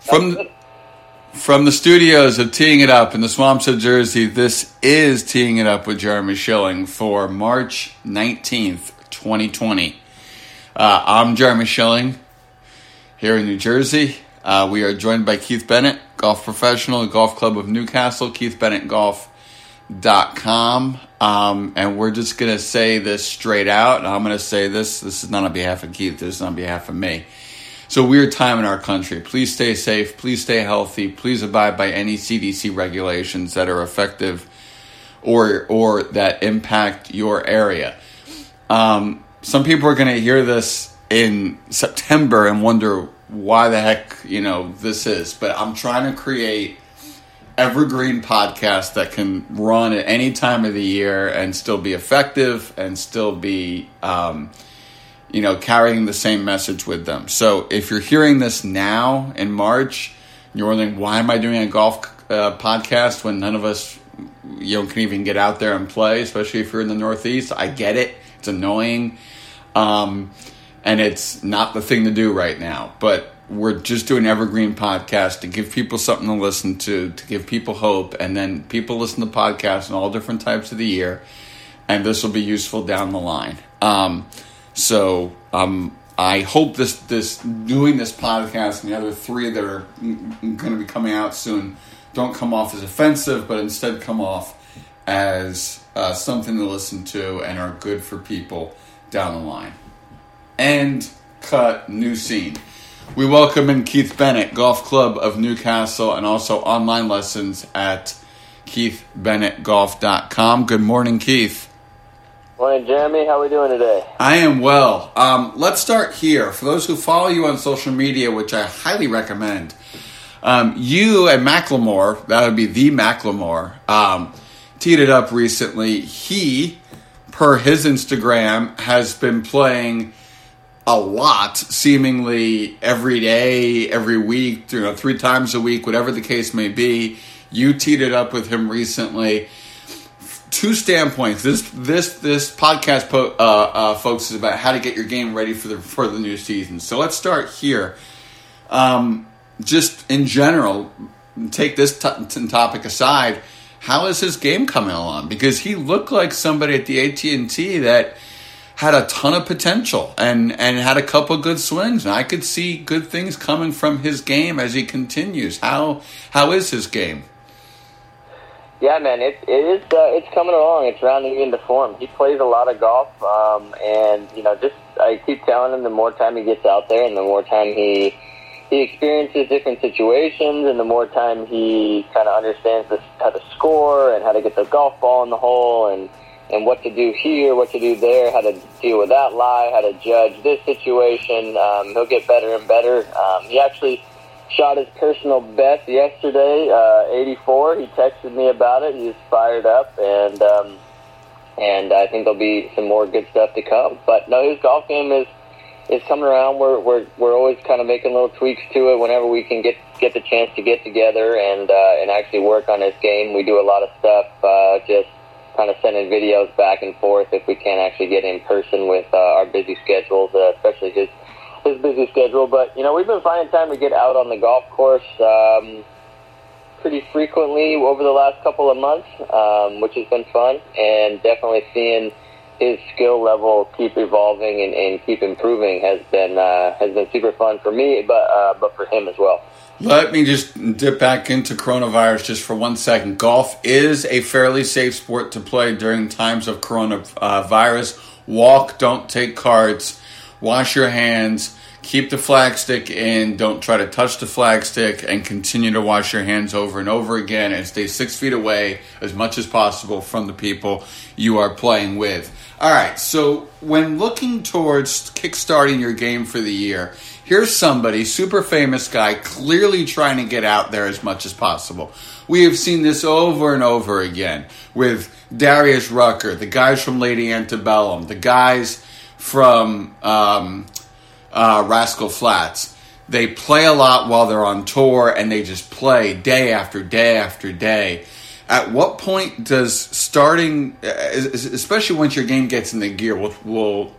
From from the studios of Teeing It Up in the swamps of Jersey, this is Teeing It Up with Jeremy Schilling for March 19th, 2020. Uh, I'm Jeremy Schilling here in New Jersey. Uh, we are joined by Keith Bennett, golf professional, Golf Club of Newcastle, keithbennettgolf.com. Um, and we're just going to say this straight out. I'm going to say this. This is not on behalf of Keith, this is on behalf of me. It's a weird time in our country. Please stay safe. Please stay healthy. Please abide by any CDC regulations that are effective or or that impact your area. Um, some people are going to hear this in September and wonder why the heck you know this is. But I'm trying to create evergreen podcast that can run at any time of the year and still be effective and still be. Um, you know, carrying the same message with them. So if you're hearing this now in March, you're wondering why am I doing a golf uh, podcast when none of us, you know, can even get out there and play, especially if you're in the Northeast. I get it; it's annoying, um, and it's not the thing to do right now. But we're just doing evergreen podcast to give people something to listen to, to give people hope, and then people listen to podcasts in all different types of the year, and this will be useful down the line. Um, so um, I hope this this doing this podcast and the other three that are going to be coming out soon don't come off as offensive, but instead come off as uh, something to listen to and are good for people down the line. And cut new scene. We welcome in Keith Bennett, Golf Club of Newcastle, and also online lessons at keithbennettgolf.com. Good morning, Keith. Morning, Jeremy. How are we doing today? I am well. Um, let's start here. For those who follow you on social media, which I highly recommend, um, you and Macklemore, that would be the Macklemore, um, teed it up recently. He, per his Instagram, has been playing a lot, seemingly every day, every week, you know, three times a week, whatever the case may be. You teed it up with him recently two standpoints. This this this podcast, po- uh, uh, folks, is about how to get your game ready for the for the new season. So let's start here. Um, just in general, take this t- topic aside. How is his game coming along? Because he looked like somebody at the AT and T that had a ton of potential and and had a couple good swings. And I could see good things coming from his game as he continues. How how is his game? Yeah, man, it it is uh, it's coming along. It's rounding into form. He plays a lot of golf, um, and you know, just I keep telling him the more time he gets out there, and the more time he he experiences different situations, and the more time he kind of understands this, how to score and how to get the golf ball in the hole, and and what to do here, what to do there, how to deal with that lie, how to judge this situation. Um, he'll get better and better. Um, he actually shot his personal best yesterday, uh, 84. He texted me about it. He's fired up, and um, and I think there'll be some more good stuff to come. But no, his golf game is is coming around. We're we're we're always kind of making little tweaks to it whenever we can get get the chance to get together and uh, and actually work on his game. We do a lot of stuff, uh, just kind of sending videos back and forth if we can't actually get in person with uh, our busy schedules, uh, especially his his busy schedule. But you know, we've been finding time to get out on the golf course um, pretty frequently over the last couple of months, um, which has been fun, and definitely seeing his skill level keep evolving and, and keep improving has been uh, has been super fun for me, but uh, but for him as well. Let me just dip back into coronavirus just for one second. Golf is a fairly safe sport to play during times of coronavirus. Walk, don't take cards wash your hands, keep the flagstick in, don't try to touch the flagstick, and continue to wash your hands over and over again and stay six feet away as much as possible from the people you are playing with. All right, so when looking towards kickstarting your game for the year, here's somebody, super famous guy, clearly trying to get out there as much as possible. We have seen this over and over again with Darius Rucker, the guys from Lady Antebellum, the guys from um, uh, Rascal Flatts. They play a lot while they're on tour, and they just play day after day after day. At what point does starting, uh, especially once your game gets in the gear, we'll, we'll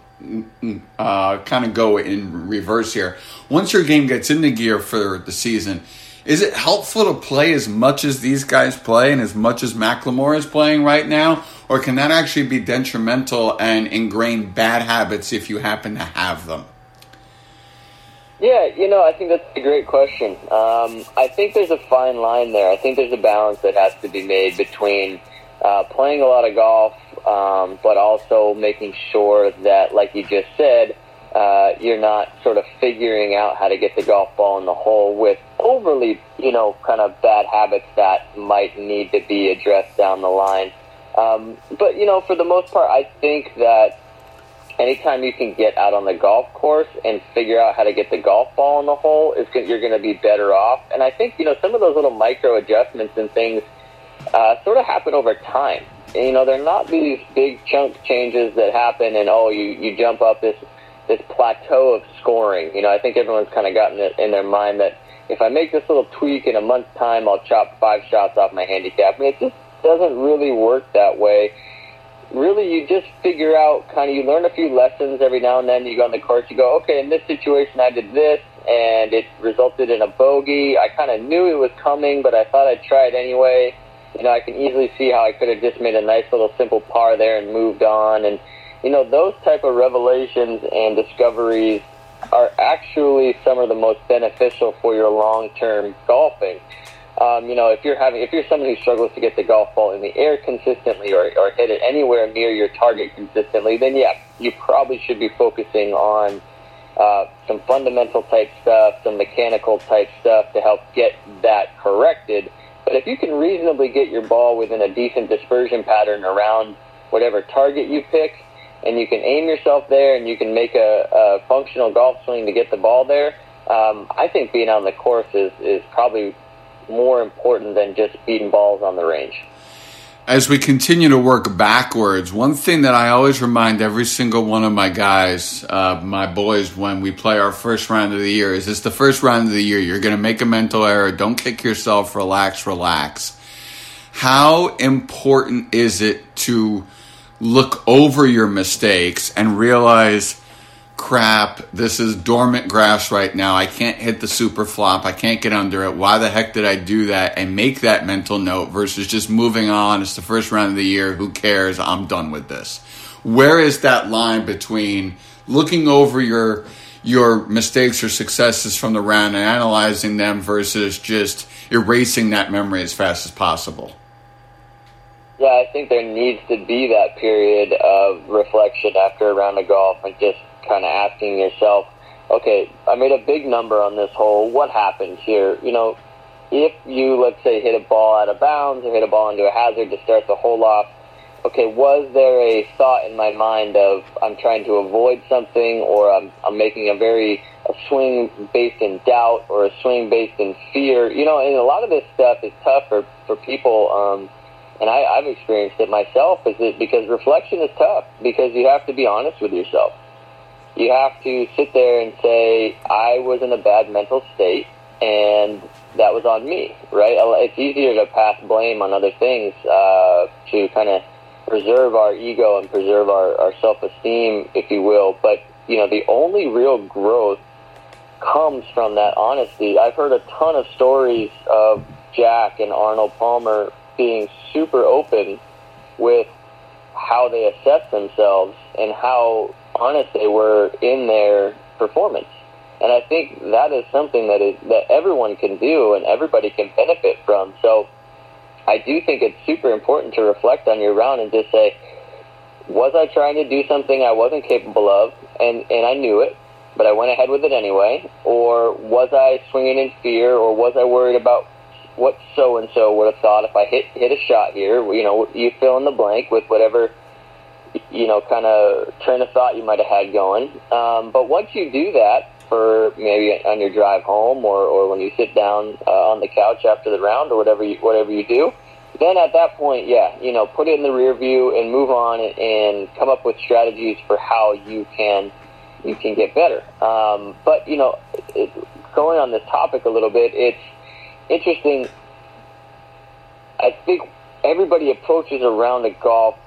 uh, kind of go in reverse here. Once your game gets into gear for the season, is it helpful to play as much as these guys play and as much as Macklemore is playing right now? Or can that actually be detrimental and ingrain bad habits if you happen to have them? Yeah, you know, I think that's a great question. Um, I think there's a fine line there. I think there's a balance that has to be made between uh, playing a lot of golf, um, but also making sure that, like you just said, uh, you're not sort of figuring out how to get the golf ball in the hole with overly, you know, kind of bad habits that might need to be addressed down the line. Um, but, you know, for the most part, I think that anytime you can get out on the golf course and figure out how to get the golf ball in the hole, is you're going to be better off. And I think, you know, some of those little micro adjustments and things uh, sort of happen over time. And, you know, they're not these big chunk changes that happen and, oh, you, you jump up this this plateau of scoring. You know, I think everyone's kind of gotten it in their mind that if I make this little tweak in a month's time, I'll chop five shots off my handicap. I mean, it just doesn't really work that way. Really, you just figure out kind of, you learn a few lessons every now and then. You go on the course, you go, okay, in this situation, I did this, and it resulted in a bogey. I kind of knew it was coming, but I thought I'd try it anyway. You know, I can easily see how I could have just made a nice little simple par there and moved on. And you know, those type of revelations and discoveries are actually some of the most beneficial for your long-term golfing. Um, you know, if you're having, if you're someone who struggles to get the golf ball in the air consistently or, or hit it anywhere near your target consistently, then yeah, you probably should be focusing on uh, some fundamental type stuff, some mechanical type stuff to help get that corrected. But if you can reasonably get your ball within a decent dispersion pattern around whatever target you pick, and you can aim yourself there and you can make a, a functional golf swing to get the ball there, um, I think being on the course is, is probably more important than just beating balls on the range. As we continue to work backwards, one thing that I always remind every single one of my guys, uh, my boys, when we play our first round of the year is this the first round of the year. You're going to make a mental error. Don't kick yourself. Relax, relax. How important is it to look over your mistakes and realize crap, this is dormant grass right now. I can't hit the super flop. I can't get under it. Why the heck did I do that? And make that mental note versus just moving on. It's the first round of the year. Who cares? I'm done with this. Where is that line between looking over your your mistakes or successes from the round and analyzing them versus just erasing that memory as fast as possible? Yeah, I think there needs to be that period of reflection after a round of golf and just kind of asking yourself, okay, I made a big number on this hole. What happened here? You know, if you, let's say, hit a ball out of bounds or hit a ball into a hazard to start the hole off, okay, was there a thought in my mind of I'm trying to avoid something or I'm, I'm making a very a swing based in doubt or a swing based in fear? You know, and a lot of this stuff is tough for, for people. Um, and I, I've experienced it myself, is it because reflection is tough because you have to be honest with yourself. You have to sit there and say, I was in a bad mental state and that was on me, right? It's easier to pass blame on other things uh, to kind of preserve our ego and preserve our, our self-esteem, if you will. But, you know, the only real growth comes from that honesty. I've heard a ton of stories of Jack and Arnold Palmer being super open with how they assess themselves and how honest they were in their performance. And I think that is something that is that everyone can do and everybody can benefit from. So I do think it's super important to reflect on your round and just say, was I trying to do something I wasn't capable of and, and I knew it, but I went ahead with it anyway? Or was I swinging in fear or was I worried about what so and so would have thought if I hit hit a shot here. You know, you fill in the blank with whatever you know kind of train of thought you might have had going. Um, but once you do that for maybe on your drive home or, or when you sit down uh, on the couch after the round or whatever you, whatever you do, then at that point, yeah, you know, put it in the rear view and move on and, come up with strategies for how you can you can get better. Um, but you know, it, going on this topic a little bit, it's interesting. I think everybody approaches around the golf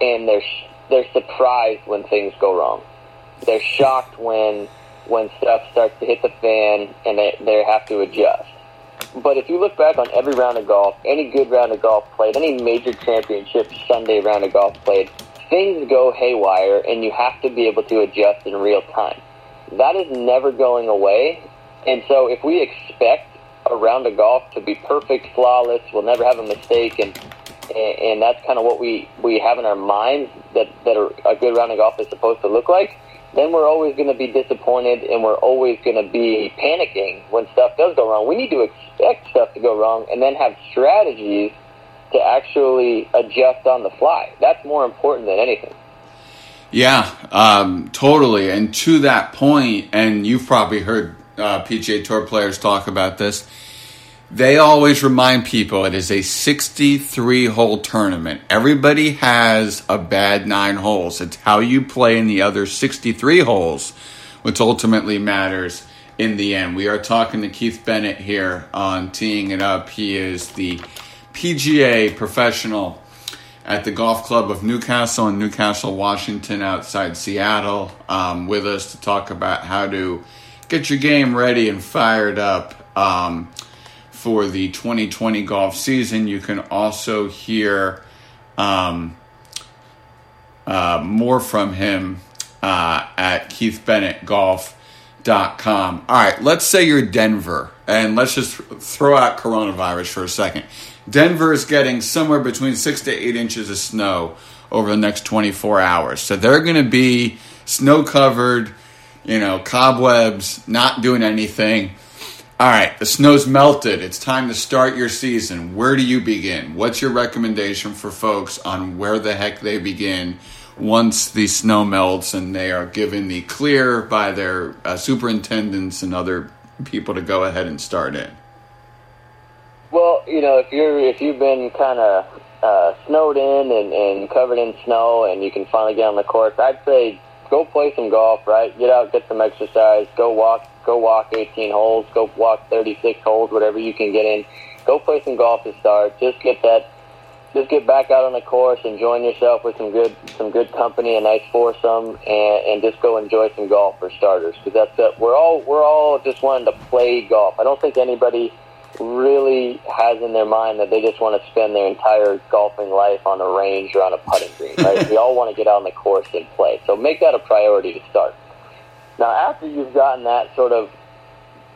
and they're they're surprised when things go wrong. they're shocked when when stuff starts to hit the fan and they they have to adjust. But if you look back on every round of golf, any good round of golf played, any major championship Sunday round of golf played, things go haywire and you have to be able to adjust in real time. That is never going away. And so if we expect a round of golf to be perfect, flawless, we'll never have a mistake and and that's kind of what we, we have in our minds that, that a good round of golf is supposed to look like, then we're always going to be disappointed and we're always going to be panicking when stuff does go wrong. We need to expect stuff to go wrong and then have strategies to actually adjust on the fly. That's more important than anything. Yeah, um, totally. And to that point, and you've probably heard uh, PGA Tour players talk about this, they always remind people it is a 63 hole tournament. Everybody has a bad nine holes. It's how you play in the other 63 holes, which ultimately matters in the end. We are talking to Keith Bennett here on Teeing It Up. He is the PGA professional at the Golf Club of Newcastle in Newcastle, Washington, outside Seattle, um, with us to talk about how to get your game ready and fired up um, for the 2020 golf season. You can also hear um, uh, more from him uh, at keithbennettgolf.com. All right, let's say you're Denver, and let's just throw out coronavirus for a second. Denver is getting somewhere between six to eight inches of snow over the next 24 hours. So they're going to be snow covered, you know, cobwebs, not doing anything. All right, the snow's melted. It's time to start your season. Where do you begin? What's your recommendation for folks on where the heck they begin once the snow melts and they are given the clear by their uh, superintendents and other people to go ahead and start in? Well, you know, if you're if you've been kind of uh, snowed in and, and covered in snow, and you can finally get on the course, I'd say go play some golf. Right, get out, get some exercise, go walk, go walk 18 holes, go walk 36 holes, whatever you can get in. Go play some golf to start. Just get that. Just get back out on the course and join yourself with some good some good company, a nice foursome, and, and just go enjoy some golf for starters. Because that's it. We're all we're all just wanting to play golf. I don't think anybody really has in their mind that they just want to spend their entire golfing life on a range or on a putting green, right? we all want to get out on the course and play. So make that a priority to start. Now, after you've gotten that sort of,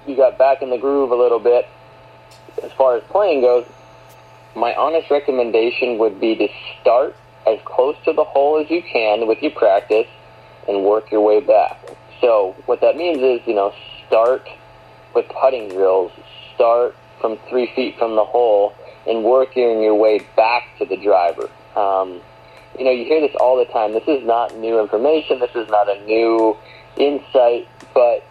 you got back in the groove a little bit, as far as playing goes, my honest recommendation would be to start as close to the hole as you can with your practice and work your way back. So what that means is, you know, start with putting drills, start from three feet from the hole and working your way back to the driver. Um, you know, you hear this all the time. This is not new information. This is not a new insight. But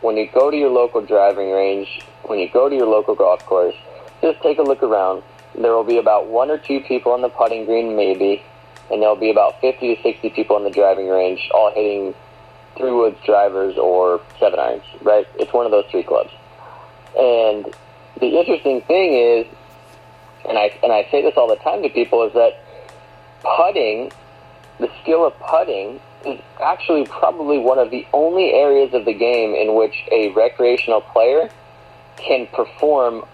when you go to your local driving range, when you go to your local golf course, just take a look around. There will be about one or two people on the putting green, maybe, and there'll be about 50 to 60 people on the driving range, all hitting three woods drivers or seven irons, right? It's one of those three clubs. And the interesting thing is, and I and I say this all the time to people, is that putting, the skill of putting, is actually probably one of the only areas of the game in which a recreational player can perform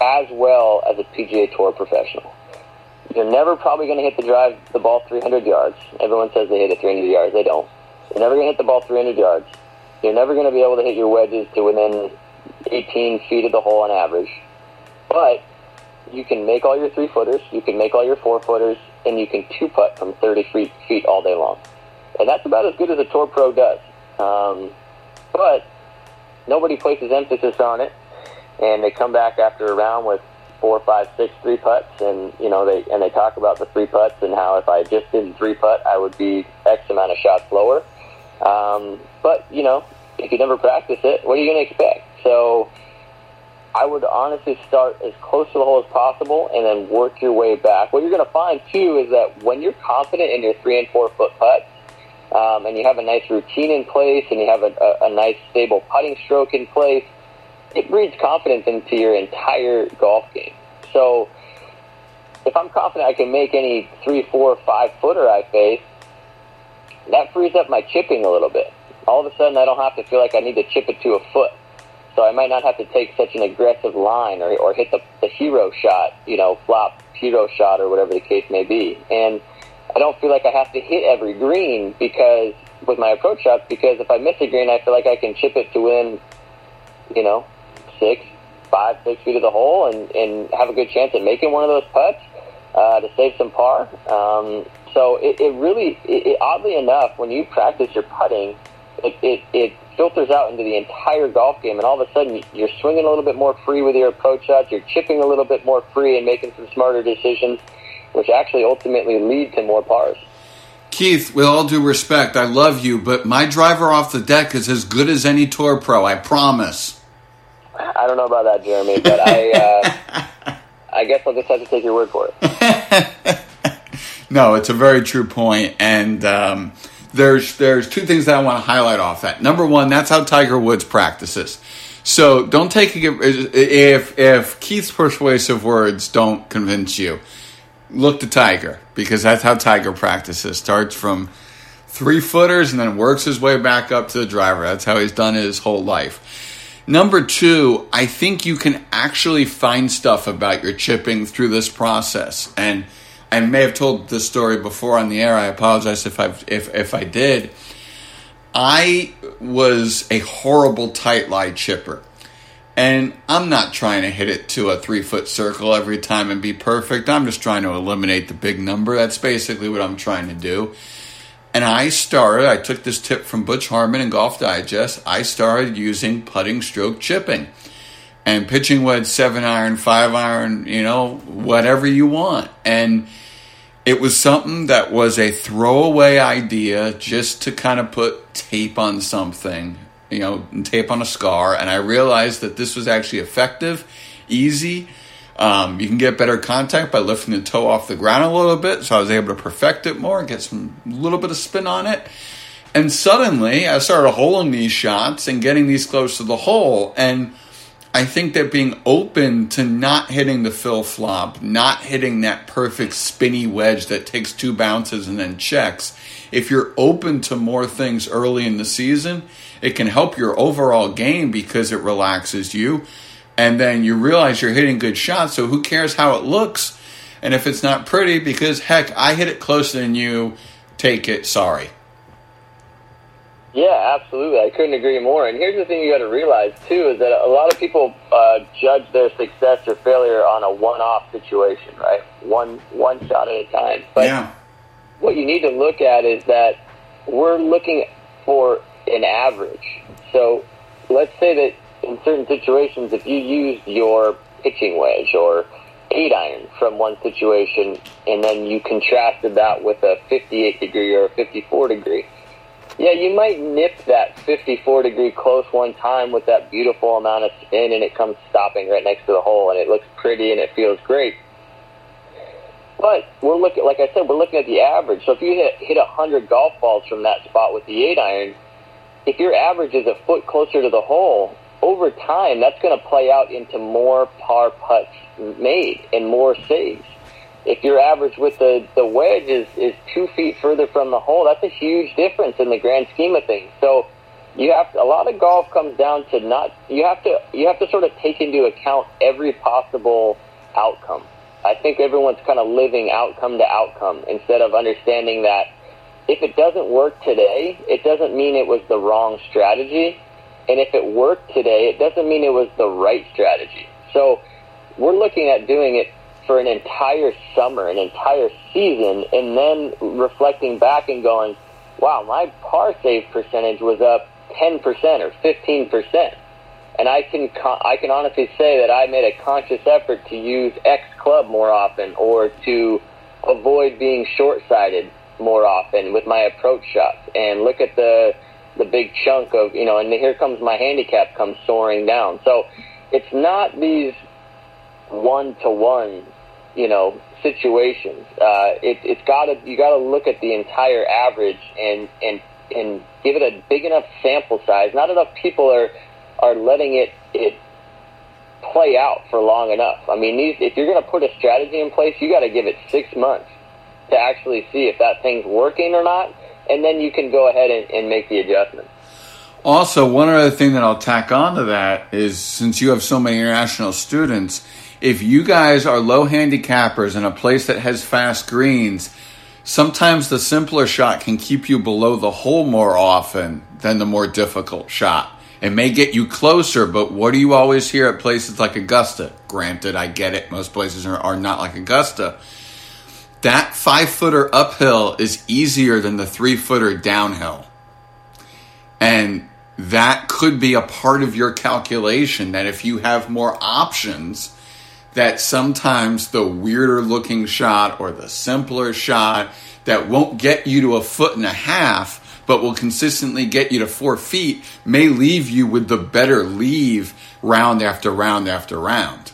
as well as a PGA Tour professional. You're never probably going to hit the drive the ball 300 yards. Everyone says they hit it 300 yards. They don't. You're never going to hit the ball 300 yards. You're never going to be able to hit your wedges to within 18 feet of the hole on average. But you can make all your three footers, you can make all your four footers, and you can two putt from 30 feet, feet all day long. And that's about as good as a Tour Pro does. Um, but nobody places emphasis on it, and they come back after a round with four, five, six three putts, and you know they and they talk about the three putts and how if I just didn't three putt, I would be X amount of shots lower. Um, but you know, if you never practice it, what are you going to expect? So I would honestly start as close to the hole as possible and then work your way back. What you're going to find too is that when you're confident in your three and four foot putts, um, and you have a nice routine in place, and you have a, a, a nice stable putting stroke in place, it breeds confidence into your entire golf game. So if I'm confident I can make any three, four, five footer I face, that frees up my chipping a little bit. all of a sudden I don't have to feel like I need to chip it to a foot. So I might not have to take such an aggressive line or, or hit the, the hero shot, you know, flop hero shot or whatever the case may be. And I don't feel like I have to hit every green because with my approach shots because if I miss a green, I feel like I can chip it to win, you know, six, five, six feet of the hole and, and have a good chance at making one of those putts uh, to save some par. Um, so it, it really, it, it, oddly enough, when you practice your putting, it, it, it filters out into the entire golf game, and all of a sudden you're swinging a little bit more free with your approach shots, you're chipping a little bit more free and making some smarter decisions, which actually ultimately lead to more pars. Keith, with all due respect, I love you, but my driver off the deck is as good as any tour pro. I promise. I don't know about that, Jeremy, but I, uh, I guess I'll just have to take your word for it. no, it's a very true point, and um, there's there's two things that I want to highlight off that. Number one, that's how Tiger Woods practices. So don't take if if Keith's persuasive words don't convince you, look to Tiger because that's how Tiger practices. Starts from three footers and then works his way back up to the driver. That's how he's done it his whole life. Number two, I think you can actually find stuff about your chipping through this process. And I may have told this story before on the air. I apologize if I if if I did. I was a horrible tight lie chipper. And I'm not trying to hit it to a three foot circle every time and be perfect. I'm just trying to eliminate the big number. That's basically what I'm trying to do. And I started, I took this tip from Butch Harmon in Golf Digest. I started using putting stroke chipping and pitching wedge, seven iron, five iron, you know, whatever you want. And it was something that was a throwaway idea just to kind of put tape on something you know, tape on a scar, and I realized that this was actually effective, easy. Um, you can get better contact by lifting the toe off the ground a little bit, so I was able to perfect it more, get some little bit of spin on it. And suddenly, I started holding these shots and getting these close to the hole. And I think that being open to not hitting the fill flop, not hitting that perfect spinny wedge that takes two bounces and then checks, if you're open to more things early in the season, it can help your overall game because it relaxes you. And then you realize you're hitting good shots, so who cares how it looks? And if it's not pretty, because heck, I hit it closer than you, take it, sorry. Yeah, absolutely. I couldn't agree more. And here's the thing you got to realize too is that a lot of people uh, judge their success or failure on a one-off situation, right? One one shot at a time. But yeah. what you need to look at is that we're looking for an average. So let's say that in certain situations, if you used your pitching wedge or eight iron from one situation, and then you contrasted that with a 58 degree or a 54 degree, yeah, you might nip that 54 degree close one time with that beautiful amount of spin, and it comes stopping right next to the hole, and it looks pretty and it feels great. But we're looking, like I said, we're looking at the average. So if you hit hit 100 golf balls from that spot with the eight iron, if your average is a foot closer to the hole, over time that's going to play out into more par putts made and more saves. If your average with the, the wedge is, is two feet further from the hole, that's a huge difference in the grand scheme of things. So you have to, a lot of golf comes down to not you have to you have to sort of take into account every possible outcome. I think everyone's kind of living outcome to outcome instead of understanding that if it doesn't work today, it doesn't mean it was the wrong strategy. And if it worked today, it doesn't mean it was the right strategy. So we're looking at doing it for an entire summer, an entire season, and then reflecting back and going, wow, my par save percentage was up 10% or 15%. And I can, I can honestly say that I made a conscious effort to use X club more often or to avoid being short-sighted more often with my approach shots and look at the the big chunk of you know and here comes my handicap comes soaring down so it's not these one to one you know situations. Uh it it's got to you got to look at the entire average and and and give it a big enough sample size. Not enough people are are letting it it play out for long enough. I mean these if you're going to put a strategy in place you got to give it 6 months to actually see if that thing's working or not, and then you can go ahead and, and make the adjustments. Also, one other thing that I'll tack on to that is since you have so many international students, if you guys are low handicappers in a place that has fast greens, sometimes the simpler shot can keep you below the hole more often than the more difficult shot. It may get you closer, but what do you always hear at places like Augusta? Granted, I get it, most places are, are not like Augusta. That five footer uphill is easier than the three footer downhill. And that could be a part of your calculation that if you have more options, that sometimes the weirder looking shot or the simpler shot that won't get you to a foot and a half but will consistently get you to four feet may leave you with the better leave round after round after round.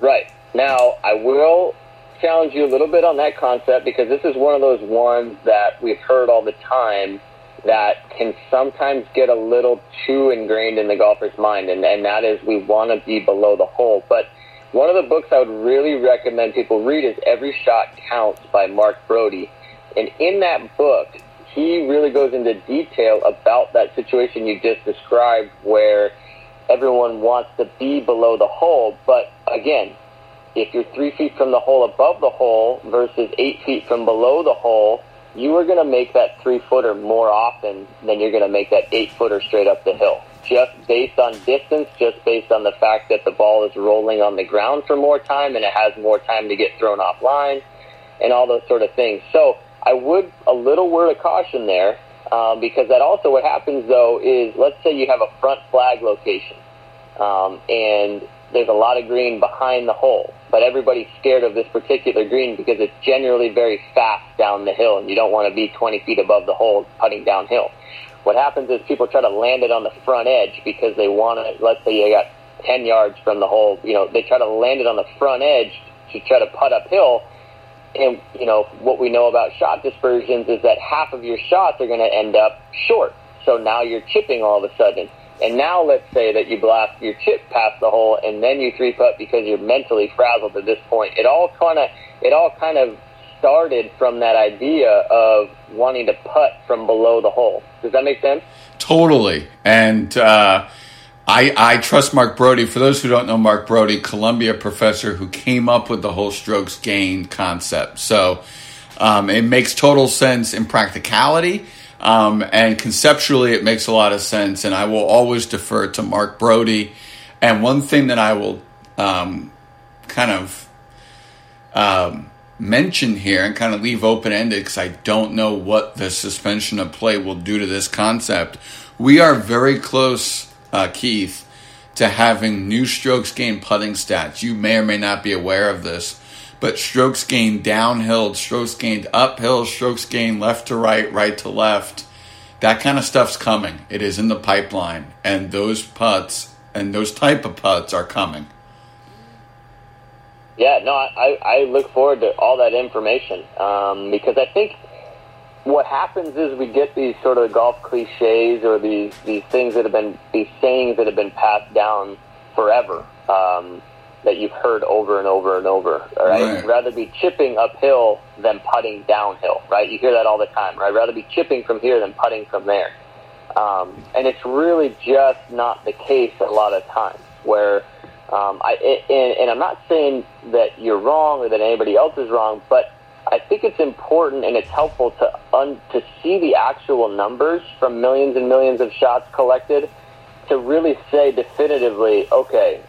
Right. Now, I will challenge you a little bit on that concept because this is one of those ones that we've heard all the time that can sometimes get a little too ingrained in the golfer's mind, and, and that is we want to be below the hole. But one of the books I would really recommend people read is Every Shot Counts by Mark Broadie. And in that book, he really goes into detail about that situation you just described where everyone wants to be below the hole. But again, if you're three feet from the hole above the hole versus eight feet from below the hole, you are going to make that three footer more often than you're going to make that eight footer straight up the hill. Just based on distance, just based on the fact that the ball is rolling on the ground for more time and it has more time to get thrown offline and all those sort of things. So I would a little word of caution there um, because that also what happens though is let's say you have a front flag location um, and there's a lot of green behind the hole, but everybody's scared of this particular green because it's generally very fast down the hill, and you don't want to be 20 feet above the hole putting downhill. What happens is people try to land it on the front edge because they want to. Let's say you got 10 yards from the hole, you know, they try to land it on the front edge to try to putt uphill and you know what we know about shot dispersions is that half of your shots are going to end up short. So now you're chipping all of a sudden. And now let's say that you blast your chip past the hole and then you three putt because you're mentally frazzled at this point. It all kind of it all kind of started from that idea of wanting to putt from below the hole. Does that make sense? Totally. And uh, I, I trust Mark Broadie. For those who don't know Mark Broadie, Columbia professor who came up with the whole strokes gained concept. So um, it makes total sense in practicality. Um, and conceptually, it makes a lot of sense. And I will always defer to Mark Broadie. And one thing that I will um, kind of um, mention here and kind of leave open ended because I don't know what the suspension of play will do to this concept. We are very close uh, Keith, to having new strokes gained putting stats. You may or may not be aware of this, but strokes gained downhill, strokes gained uphill, strokes gained left to right, right to left. That kind of stuff's coming. It is in the pipeline, and those putts and those type of putts are coming. Yeah, no, I, I look forward to all that information um, because I think what happens is we get these sort of golf cliches or these these things that have been these sayings that have been passed down forever um, that you've heard over and over and over. All right? right, rather be chipping uphill than putting downhill. Right, you hear that all the time. Right, rather be chipping from here than putting from there. Um, and it's really just not the case a lot of times where. Um, I, and, and I'm not saying that you're wrong or that anybody else is wrong, but I think it's important and it's helpful to un- to see the actual numbers from millions and millions of shots collected to really say definitively, okay,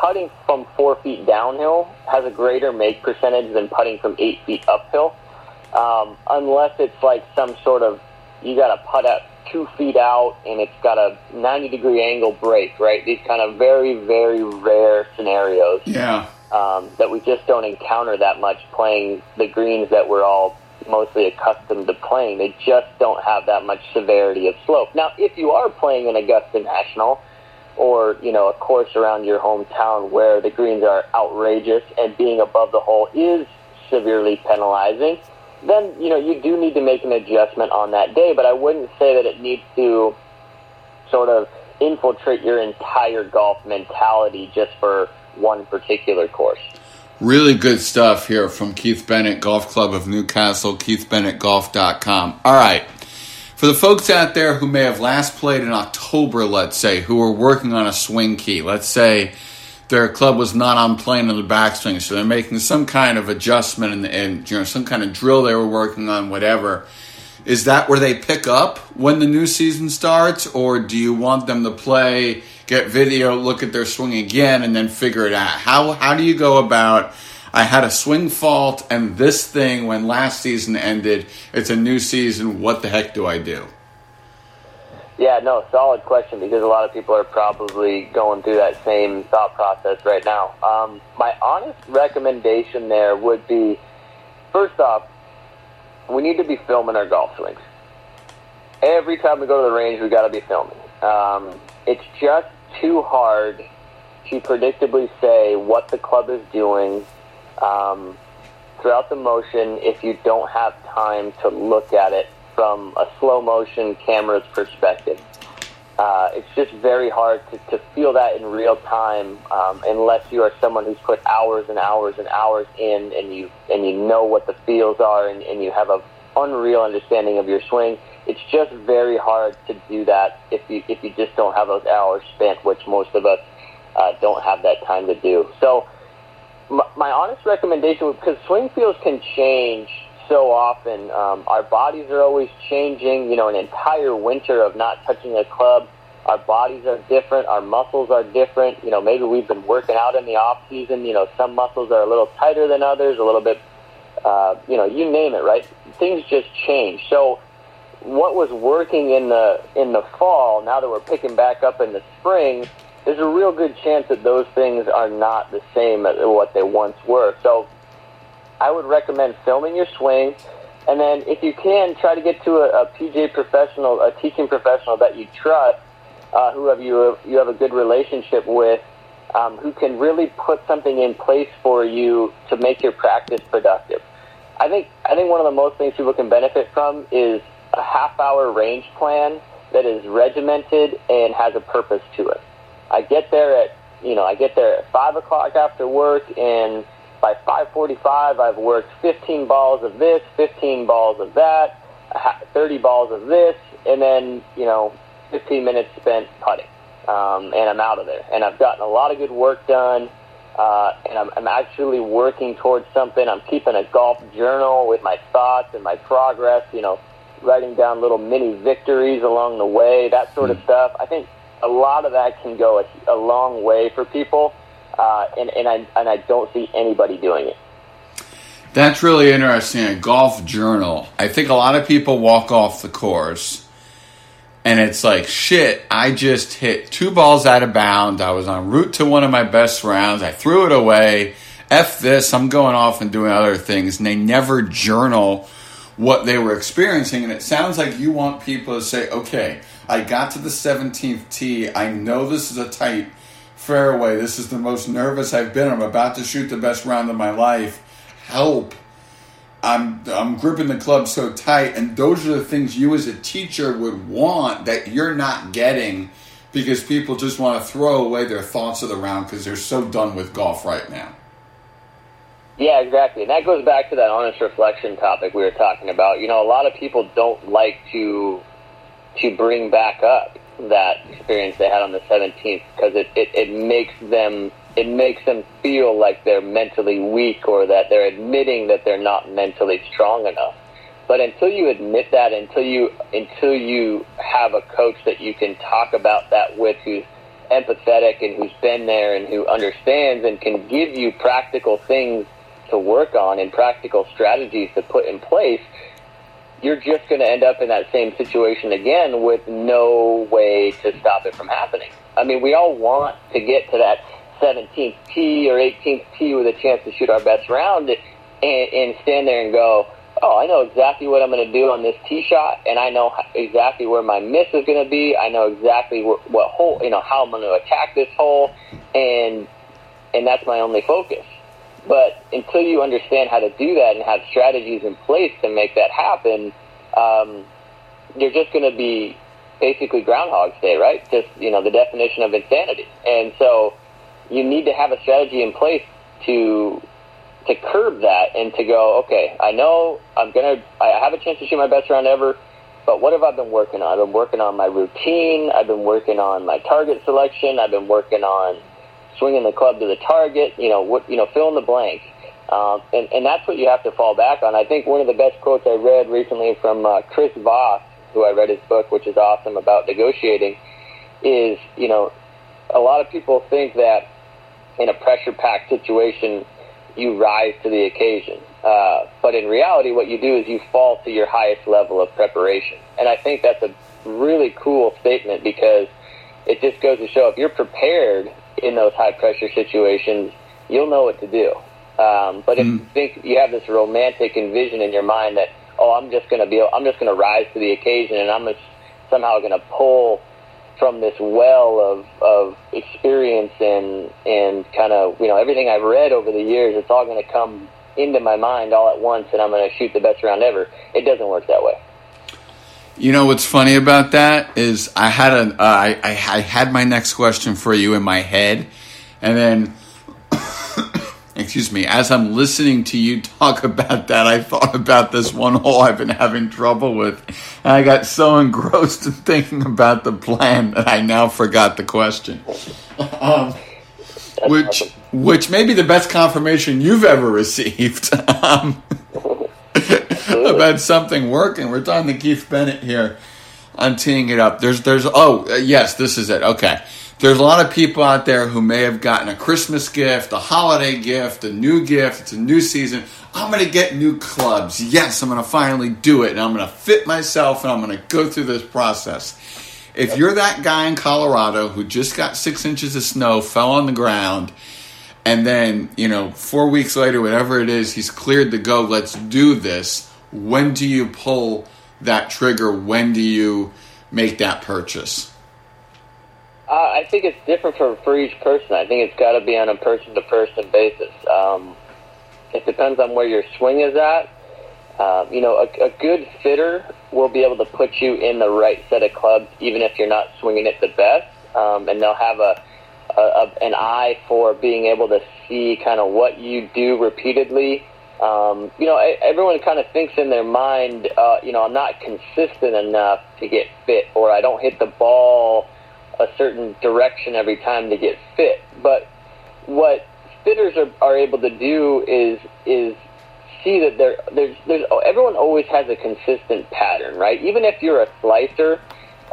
putting from four feet downhill has a greater make percentage than putting from eight feet uphill, um, unless it's like some sort of you got to putt at two feet out and it's got a 90 degree angle break, right? These kind of very, very rare scenarios. Yeah um, that we just don't encounter that much playing the greens that we're all mostly accustomed to playing. They just don't have that much severity of slope. Now, if you are playing an Augusta National or, you know, a course around your hometown where the greens are outrageous and being above the hole is severely penalizing, then, you know, you do need to make an adjustment on that day, but I wouldn't say that it needs to sort of infiltrate your entire golf mentality just for one particular course. Really good stuff here from Keith Bennett, Golf Club of Newcastle, keithbennettgolf.com. All right. For the folks out there who may have last played in October, let's say, who are working on a swing key, let's say their club was not on plane in the backswing, so they're making some kind of adjustment and, you know some kind of drill they were working on, whatever. Is that where they pick up when the new season starts, or do you want them to play, get video, look at their swing again, and then figure it out? How how do you go about? I had a swing fault and this thing when last season ended. It's a new season. What the heck do I do? Yeah, no, solid question because a lot of people are probably going through that same thought process right now. Um, my honest recommendation there would be first off, we need to be filming our golf swings. Every time we go to the range, we got to be filming. Um, it's just too hard to predictably say what the club is doing um, throughout the motion if you don't have time to look at it from a slow motion camera's perspective. Uh, it's just very hard to, to feel that in real time um, unless you are someone who's put hours and hours and hours in and you and you know what the feels are and, and you have a unreal understanding of your swing. It's just very hard to do that if you if you just don't have those hours spent, which most of us uh, don't have that time to do. So my, my honest recommendation, because swing feels can change so often. Um, our bodies are always changing. You know, an entire winter of not touching a club. Our bodies are different. Our muscles are different. You know, maybe we've been working out in the off season. You know, some muscles are a little tighter than others, a little bit. Uh, you know, you name it, right? Things just change. So, what was working in the in the fall, now that we're picking back up in the spring, there's a real good chance that those things are not the same as what they once were. So I would recommend filming your swing, and then if you can, try to get to a, a PGA professional, a teaching professional that you trust, uh, who have you you have a good relationship with, um, who can really put something in place for you to make your practice productive. I think I think one of the most things people can benefit from is a half hour range plan that is regimented and has a purpose to it. I get there at you know I get there at five o'clock after work and by 5:45, I've worked 15 balls of this, 15 balls of that, 30 balls of this, and then you know 15 minutes spent putting, um, and I'm out of there. And I've gotten a lot of good work done, uh, and I'm, I'm actually working towards something. I'm keeping a golf journal with my thoughts and my progress. You know, writing down little mini victories along the way, that sort of hmm. stuff. I think a lot of that can go a, a long way for people uh, and and I and I don't see anybody doing it. That's really interesting. A golf journal. I think a lot of people walk off the course and it's like, shit, I just hit two balls out of bounds. I was en route to one of my best rounds. I threw it away. F this, I'm going off and doing other things. And they never journal what they were experiencing. And it sounds like you want people to say, okay, I got to the 17th tee. I know this is a tight fairway. This is the most nervous I've been. I'm about to shoot the best round of my life. Help. I'm I'm gripping the club so tight and those are the things you as a teacher would want that you're not getting because people just want to throw away their thoughts of the round because they're so done with golf right now. Yeah, exactly. And that goes back to that honest reflection topic we were talking about. You know, a lot of people don't like to to bring back up that experience they had on the 17th because it, it, it makes them it makes them feel like they're mentally weak or that they're admitting that they're not mentally strong enough. But until you admit that, until you until you have a coach that you can talk about that with, who's empathetic and who's been there and who understands and can give you practical things to work on and practical strategies to put in place, you're just going to end up in that same situation again with no way to stop it from happening. I mean, we all want to get to that 17th tee or 18th tee with a chance to shoot our best round and, and stand there and go, oh, I know exactly what I'm going to do on this tee shot, and I know exactly where my miss is going to be. I know exactly what, what hole, you know, how I'm going to attack this hole, and and that's my only focus. But until you understand how to do that and have strategies in place to make that happen, um, you're just going to be basically Groundhog's Day, right? Just you know the definition of insanity. And so you need to have a strategy in place to to curb that and to go, okay, I know I'm gonna, I have a chance to shoot my best round ever. but what have I been working on? I've been working on my routine. I've been working on my target selection. I've been working on swinging the club to the target. You know, what you know, fill in the blank. Um, and, and that's what you have to fall back on. I think one of the best quotes I read recently from uh, Chris Voss, who I read his book, which is awesome about negotiating, is you know, a lot of people think that in a pressure-packed situation, you rise to the occasion. Uh, but in reality, what you do is you fall to your highest level of preparation. And I think that's a really cool statement because it just goes to show if you're prepared in those high pressure situations, you'll know what to do. Um, but if mm. you think you have this romantic envision in your mind that, oh, I'm just going to be, I'm just going to rise to the occasion and I'm just somehow going to pull from this well of, of experience and, and kind of, you know, everything I've read over the years, it's all going to come into my mind all at once and I'm going to shoot the best round ever. It doesn't work that way. You know what's funny about that is I had a uh, I, I, I had my next question for you in my head, and then excuse me, as I'm listening to you talk about that, I thought about this one hole I've been having trouble with, and I got so engrossed in thinking about the plan that I now forgot the question. Um, which which may be the best confirmation you've ever received um, about something working. We're talking to Keith Bennett here I'm teeing it up. There's there's oh uh, yes, this is it. Okay. There's a lot of people out there who may have gotten a Christmas gift, a holiday gift, a new gift. It's a new season. I'm going to get new clubs. Yes, I'm going to finally do it, and I'm going to fit myself, and I'm going to go through this process. If you're that guy in Colorado who just got six inches of snow, fell on the ground, and then, you know, four weeks later, whatever it is, he's cleared to go, let's do this. When do you pull that trigger? When do you make that purchase? Uh, I think it's different for, for each person. I think it's got to be on a person to person basis. Um, it depends on where your swing is at. Uh, you know, a, a good fitter will be able to put you in the right set of clubs, even if you're not swinging it the best. Um, and they'll have a, a, a an eye for being able to see kind of what you do repeatedly. Um, you know, everyone kind of thinks in their mind, uh, you know, I'm not consistent enough to get fit, or I don't hit the ball a certain direction every time to get fit. But what fitters are, are able to do is is see that there there's there's everyone always has a consistent pattern, right? Even if you're a slicer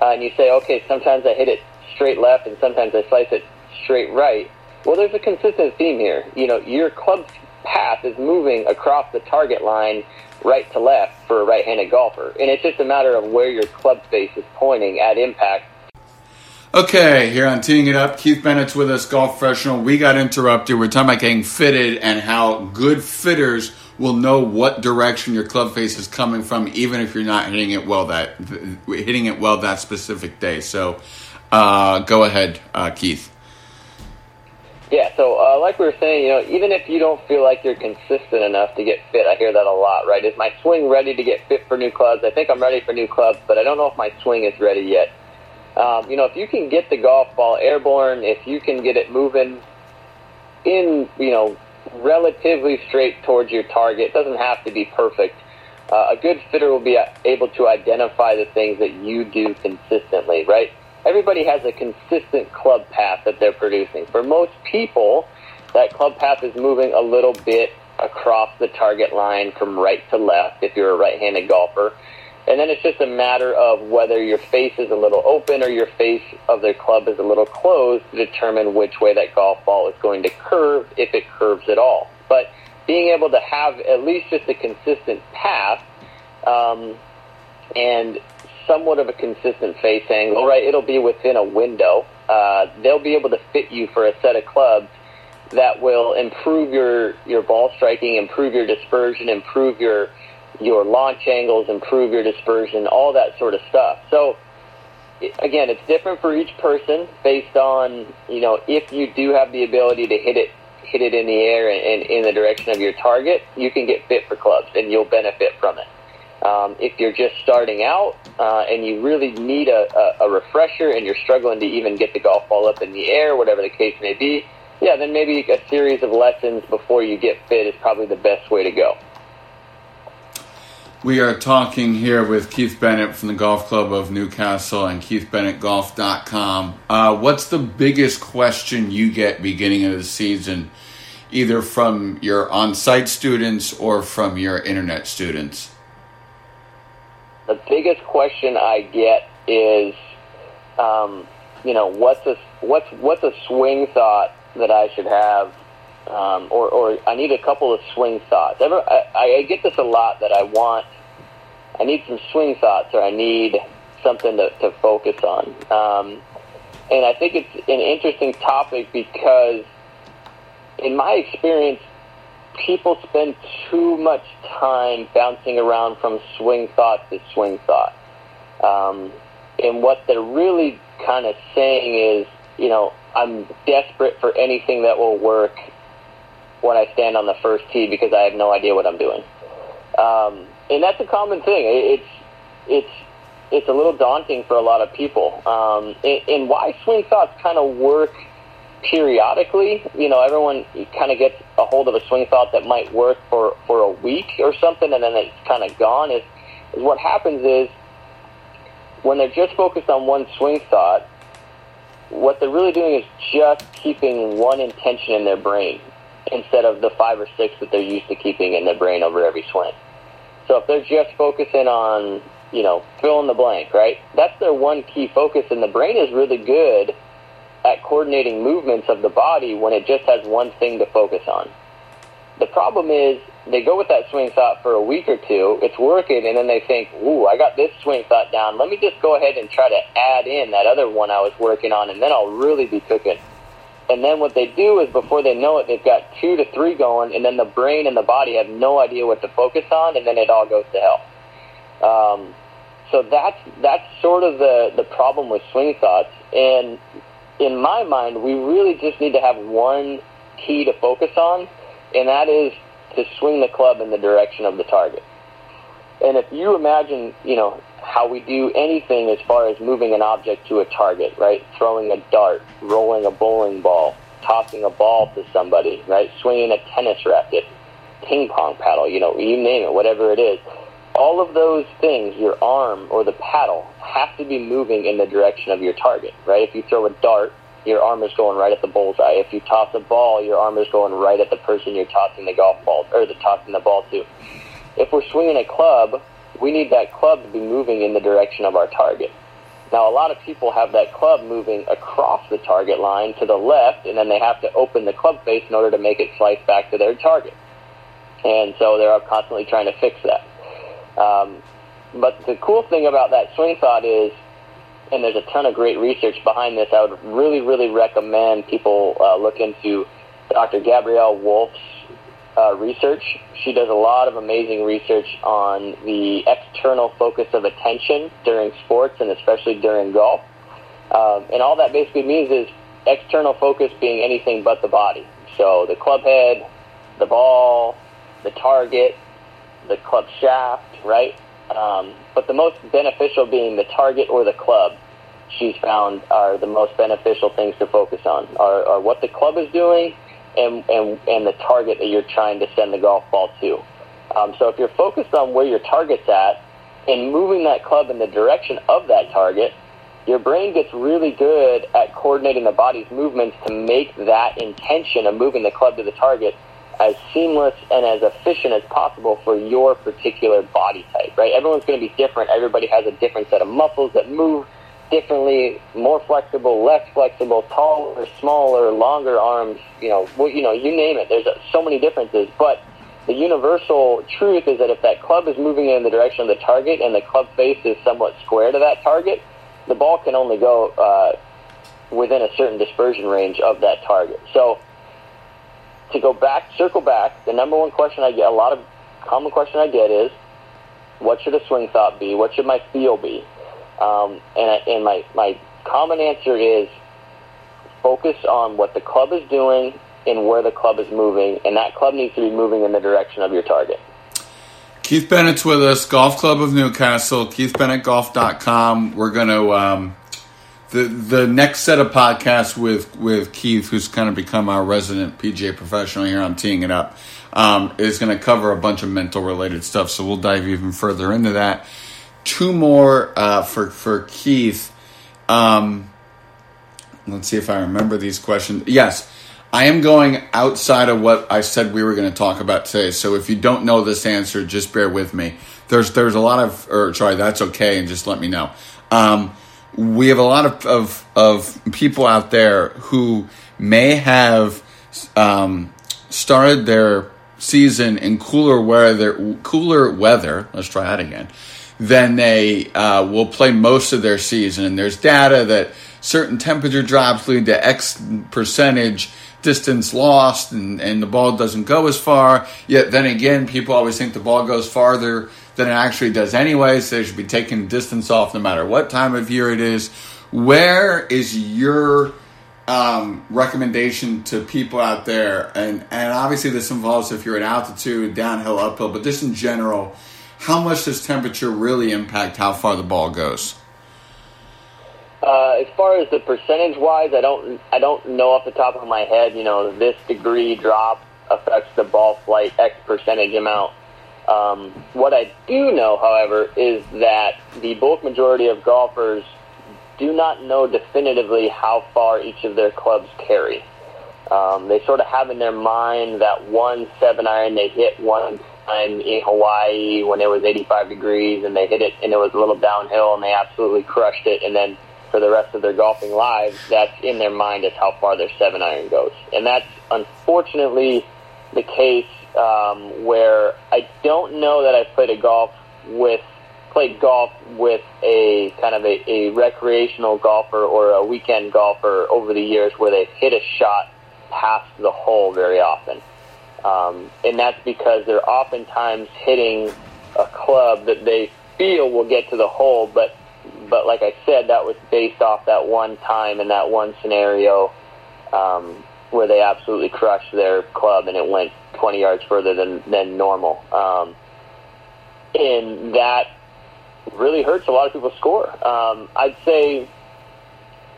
uh, and you say, okay, sometimes I hit it straight left and sometimes I slice it straight right. Well, there's a consistent theme here. You know, your club path is moving across the target line right to left for a right-handed golfer, and it's just a matter of where your club face is pointing at impact Okay, here on Teeing It Up, Keith Bennett's with us, golf professional. We got interrupted. We're talking about getting fitted and how good fitters will know what direction your club face is coming from, even if you're not hitting it well that hitting it well that specific day. So, uh, go ahead, uh, Keith. Yeah, so uh, like we were saying, you know, even if you don't feel like you're consistent enough to get fit, I hear that a lot, right? Is my swing ready to get fit for new clubs? I think I'm ready for new clubs, but I don't know if my swing is ready yet. Um, you know, if you can get the golf ball airborne, if you can get it moving in, you know, relatively straight towards your target, it doesn't have to be perfect. Uh, a good fitter will be able to identify the things that you do consistently, right? Everybody has a consistent club path that they're producing. For most people, that club path is moving a little bit across the target line from right to left if you're a right-handed golfer. And then it's just a matter of whether your face is a little open or your face of their club is a little closed to determine which way that golf ball is going to curve, if it curves at all. But being able to have at least just a consistent path um, and somewhat of a consistent face angle, right? It'll be within a window. Uh, they'll be able to fit you for a set of clubs that will improve your, your ball striking, improve your dispersion, improve your your launch angles, improve your dispersion, all that sort of stuff. So again, it's different for each person based on you know if you do have the ability to hit it hit it in the air and, and in the direction of your target, you can get fit for clubs and you'll benefit from it. Um, if you're just starting out uh, and you really need a, a, a refresher and you're struggling to even get the golf ball up in the air, whatever the case may be, yeah, then maybe a series of lessons before you get fit is probably the best way to go. We are talking here with Keith Bennett from the Golf Club of Newcastle and KeithBennettGolf.com. Uh, what's the biggest question you get beginning of the season, either from your on site students or from your internet students? The biggest question I get is, um, you know, what's a, what's, what's a swing thought that I should have um, or, or I need a couple of swing thoughts. Ever, I, I get this a lot that I want, I need some swing thoughts or I need something to, to focus on. Um, and I think it's an interesting topic because, in my experience, people spend too much time bouncing around from swing thought to swing thought. Um, and what they're really kind of saying is, you know, I'm desperate for anything that will work when I stand on the first tee because I have no idea what I'm doing. Um, and that's a common thing. It's it's it's a little daunting for a lot of people. Um, and, and why swing thoughts kind of work periodically. You know, everyone kind of gets a hold of a swing thought that might work for for a week or something, and then it's kind of gone. Is is what happens is when they're just focused on one swing thought, what they're really doing is just keeping one intention in their brain instead of the five or six that they're used to keeping in their brain over every swing. So if they're just focusing on, you know, fill in the blank, right? That's their one key focus, and the brain is really good at coordinating movements of the body when it just has one thing to focus on. The problem is they go with that swing thought for a week or two, it's working, and then they think, ooh, I got this swing thought down. Let me just go ahead and try to add in that other one I was working on, and then I'll really be cooking. And then what they do is before they know it, they've got two to three going, and then the brain and the body have no idea what to focus on, and then it all goes to hell. Um, so that's that's sort of the the problem with swing thoughts. And in my mind, we really just need to have one key to focus on, and that is to swing the club in the direction of the target. And if you imagine, you know, how we do anything as far as moving an object to a target, right? Throwing a dart, rolling a bowling ball, tossing a ball to somebody, right? Swinging a tennis racket, ping pong paddle, you know, you name it, whatever it is. All of those things, your arm or the paddle, have to be moving in the direction of your target, right? If you throw a dart, your arm is going right at the bullseye. If you toss a ball, your arm is going right at the person you're tossing the golf ball or the tossing the ball to. If we're swinging a club, we need that club to be moving in the direction of our target. Now, a lot of people have that club moving across the target line to the left, and then they have to open the club face in order to make it slice back to their target. And so they're constantly trying to fix that. Um, but the cool thing about that swing thought is, and there's a ton of great research behind this, I would really, really recommend people uh, look into Dr. Gabriele Wulf's uh, research. She does a lot of amazing research on the external focus of attention during sports and especially during golf. Um, and all that basically means is external focus being anything but the body. So the club head, the ball, the target, the club shaft, right? Um, but the most beneficial being the target or the club she's found are the most beneficial things to focus on are, are what the club is doing and, and, and the target that you're trying to send the golf ball to. Um, so if you're focused on where your target's at and moving that club in the direction of that target, your brain gets really good at coordinating the body's movements to make that intention of moving the club to the target as seamless and as efficient as possible for your particular body type, right? Everyone's going to be different. Everybody has a different set of muscles that move differently, more flexible, less flexible, taller, smaller, longer arms, you know, well, you know, you name it. There's so many differences, but the universal truth is that if that club is moving in the direction of the target and the club face is somewhat square to that target, the ball can only go uh, within a certain dispersion range of that target. So to go back, circle back, the number one question I get, a lot of common question I get is, what should a swing thought be? What should my feel be? Um, and, and my, my common answer is focus on what the club is doing and where the club is moving, and that club needs to be moving in the direction of your target. Keith Bennett's with us, Golf Club of Newcastle, keithbennettgolf.com. We're going to um, the the next set of podcasts with with Keith, who's kind of become our resident PGA professional here, I'm teeing it up, um, is going to cover a bunch of mental related stuff. So we'll dive even further into that. Two more uh, for for Keith. Um, let's see if I remember these questions. Yes. I am going outside of what I said we were going to talk about today. So if you don't know this answer, just bear with me. There's there's a lot of, or sorry, that's okay, and just let me know. Um, we have a lot of, of, of people out there who may have um, started their season in cooler weather, cooler weather. Let's try that again. Then they uh, will play most of their season, and there's data that certain temperature drops lead to X percentage distance lost, and, and the ball doesn't go as far. Yet then again, people always think the ball goes farther than it actually does anyway, so they should be taking distance off no matter what time of year it is. Where is your um, recommendation to people out there? And, and obviously, this involves if you're at altitude, downhill, uphill, but just in general, how much does temperature really impact how far the ball goes? Uh, as far as the percentage wise, I don't I don't know off the top of my head. You know, this degree drop affects the ball flight X percentage amount. Um, what I do know, however, is that the bulk majority of golfers do not know definitively how far each of their clubs carry. Um, they sort of have in their mind that one seven iron they hit one time in Hawaii when it was 85 degrees and they hit it and it was a little downhill and they absolutely crushed it and then for the rest of their golfing lives, that's in their mind as how far their seven iron goes. And that's unfortunately the case um, where I don't know that I've played a golf with played golf with a kind of a, a recreational golfer or a weekend golfer over the years where they've hit a shot past the hole very often. Um, and that's because they're oftentimes hitting a club that they feel will get to the hole, but but like I said, that was based off that one time and that one scenario um, where they absolutely crushed their club and it went 20 yards further than than normal. Um, and that really hurts a lot of people's score. Um, I'd say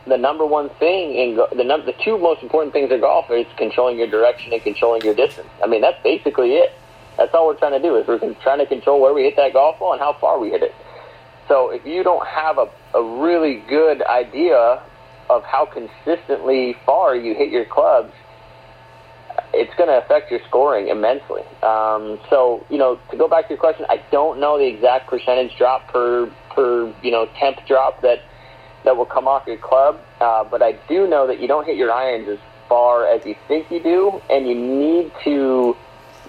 the number one thing in go- the num- the two most important things in golf is controlling your direction and controlling your distance. I mean, that's basically it. That's all we're trying to do is we're trying to control where we hit that golf ball and how far we hit it. So if you don't have a, a really good idea of how consistently far you hit your clubs, it's going to affect your scoring immensely. Um, so, you know, to go back to your question, I don't know the exact percentage drop per per you know temp drop that that will come off your club, uh, but I do know that you don't hit your irons as far as you think you do, and you need to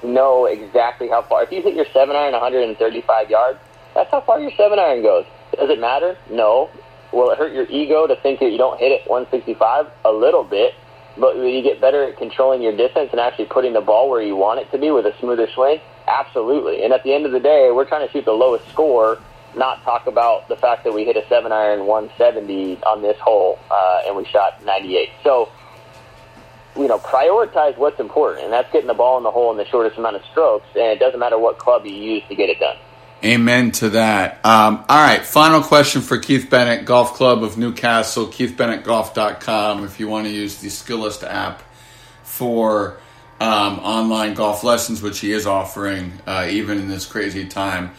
know exactly how far. If you hit your seven iron 135 yards, that's how far your seven iron goes. Does it matter? No. Will it hurt your ego to think that you don't hit it 165? A little bit. But you get better at controlling your distance and actually putting the ball where you want it to be with a smoother swing? Absolutely. And at the end of the day, we're trying to shoot the lowest score, not talk about the fact that we hit a 7 iron 170 on this hole uh, and we shot 98. So, you know, prioritize what's important, and that's getting the ball in the hole in the shortest amount of strokes, and it doesn't matter what club you use to get it done. Amen to that. Um, all right, final question for Keith Bennett, Golf Club of Newcastle, keithbennettgolf.com. If you want to use the Skillest app for um, online golf lessons, which he is offering uh, even in this crazy time.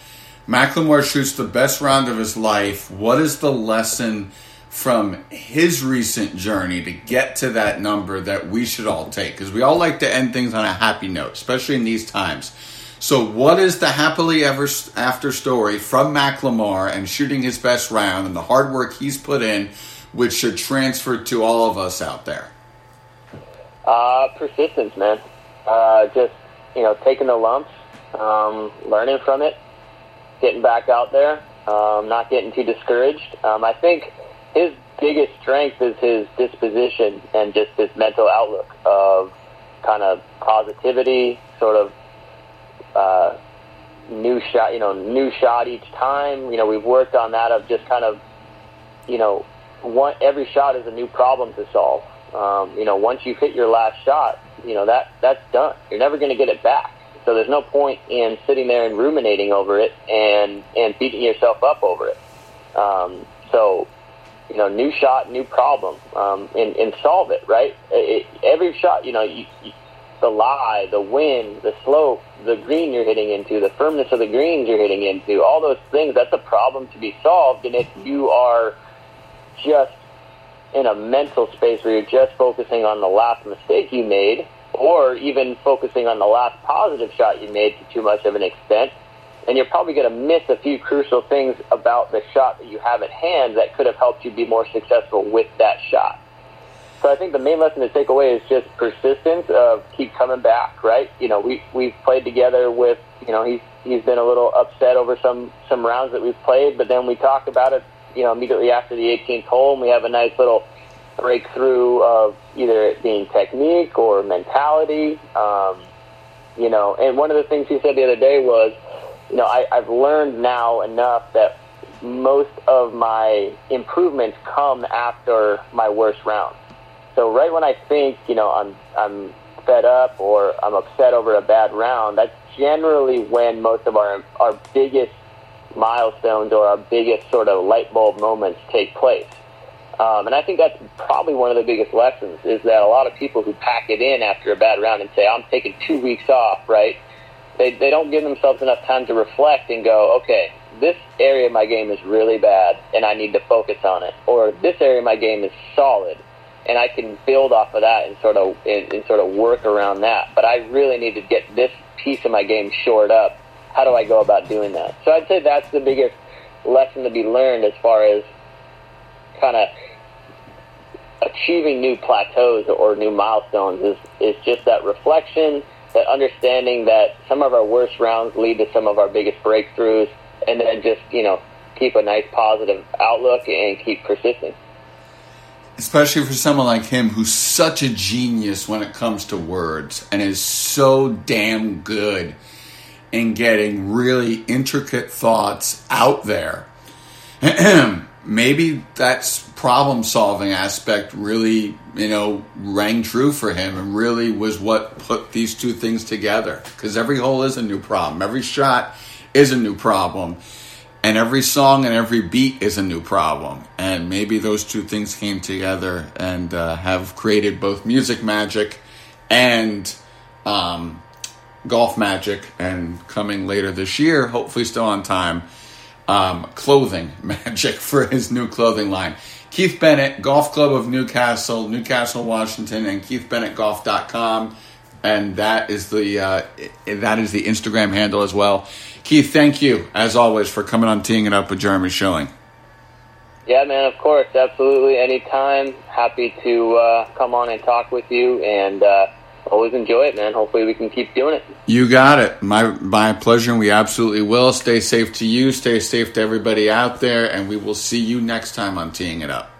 Macklemore shoots the best round of his life. What is the lesson from his recent journey to get to that number that we should all take? Because we all like to end things on a happy note, especially in these times. So, what is the happily ever after story from Macklemore and shooting his best round and the hard work he's put in, which should transfer to all of us out there? Uh, persistence, man. Uh, just you know, taking the lumps, um, learning from it, getting back out there, um, not getting too discouraged. Um, I think his biggest strength is his disposition and just his mental outlook of kind of positivity, sort of uh, new shot, you know, new shot each time. You know, we've worked on that of just kind of, you know, one every shot is a new problem to solve. Um, you know, once you've hit your last shot, you know that that's done. You're never going to get it back. So there's no point in sitting there and ruminating over it and and beating yourself up over it. Um, so, you know, new shot, new problem, um, and, and solve it, right? It, every shot, you know, you, you, the lie, the wind, the slope, the green you're hitting into, the firmness of the greens you're hitting into, all those things, that's a problem to be solved. And if you are just in a mental space where you're just focusing on the last mistake you made, or even focusing on the last positive shot you made to too much of an extent, and you're probably going to miss a few crucial things about the shot that you have at hand that could have helped you be more successful with that shot. So I think the main lesson to take away is just persistence of keep coming back, right? You know, we we've played together with, you know, he's he's been a little upset over some some rounds that we've played, but then we talk about it, you know, immediately after the 18th hole, and we have a nice little breakthrough of either it being technique or mentality. Um, you know, and one of the things he said the other day was, you know, I, I've learned now enough that most of my improvements come after my worst round. So right when I think, you know, I'm I'm fed up or I'm upset over a bad round, that's generally when most of our our biggest milestones or our biggest sort of light bulb moments take place. Um, and I think that's probably one of the biggest lessons is that a lot of people who pack it in after a bad round and say, I'm taking two weeks off, right? They, they don't give themselves enough time to reflect and go, okay, this area of my game is really bad and I need to focus on it. Or this area of my game is solid and I can build off of that and sort of and, and sort of work around that. But I really need to get this piece of my game shored up. How do I go about doing that? So I'd say that's the biggest lesson to be learned as far as kind of achieving new plateaus or new milestones is is just that reflection, that understanding that some of our worst rounds lead to some of our biggest breakthroughs, and then just you know keep a nice positive outlook and keep persisting especially for someone like him who's such a genius when it comes to words and is so damn good in getting really intricate thoughts out there. Maybe that's problem solving aspect really, you know, rang true for him and really was what put these two things together. Because every hole is a new problem, every shot is a new problem and every song and every beat is a new problem. And maybe those two things came together and uh, have created both music magic and um, golf magic. And coming later this year, hopefully still on time, um, clothing magic for his new clothing line. Keith Bennett, Golf Club of Newcastle, Newcastle, Washington, and KeithBennettGolf.com. And that is the uh, that is the Instagram handle as well. Keith, thank you, as always, for coming on Teeing It Up with Jeremy Schilling. Yeah, man, of course, absolutely. Anytime. Happy to uh, come on and talk with you, and uh, always enjoy it, man. Hopefully, we can keep doing it. You got it. My, my pleasure, and we absolutely will. Stay safe to you, stay safe to everybody out there, and we will see you next time on Teeing It Up.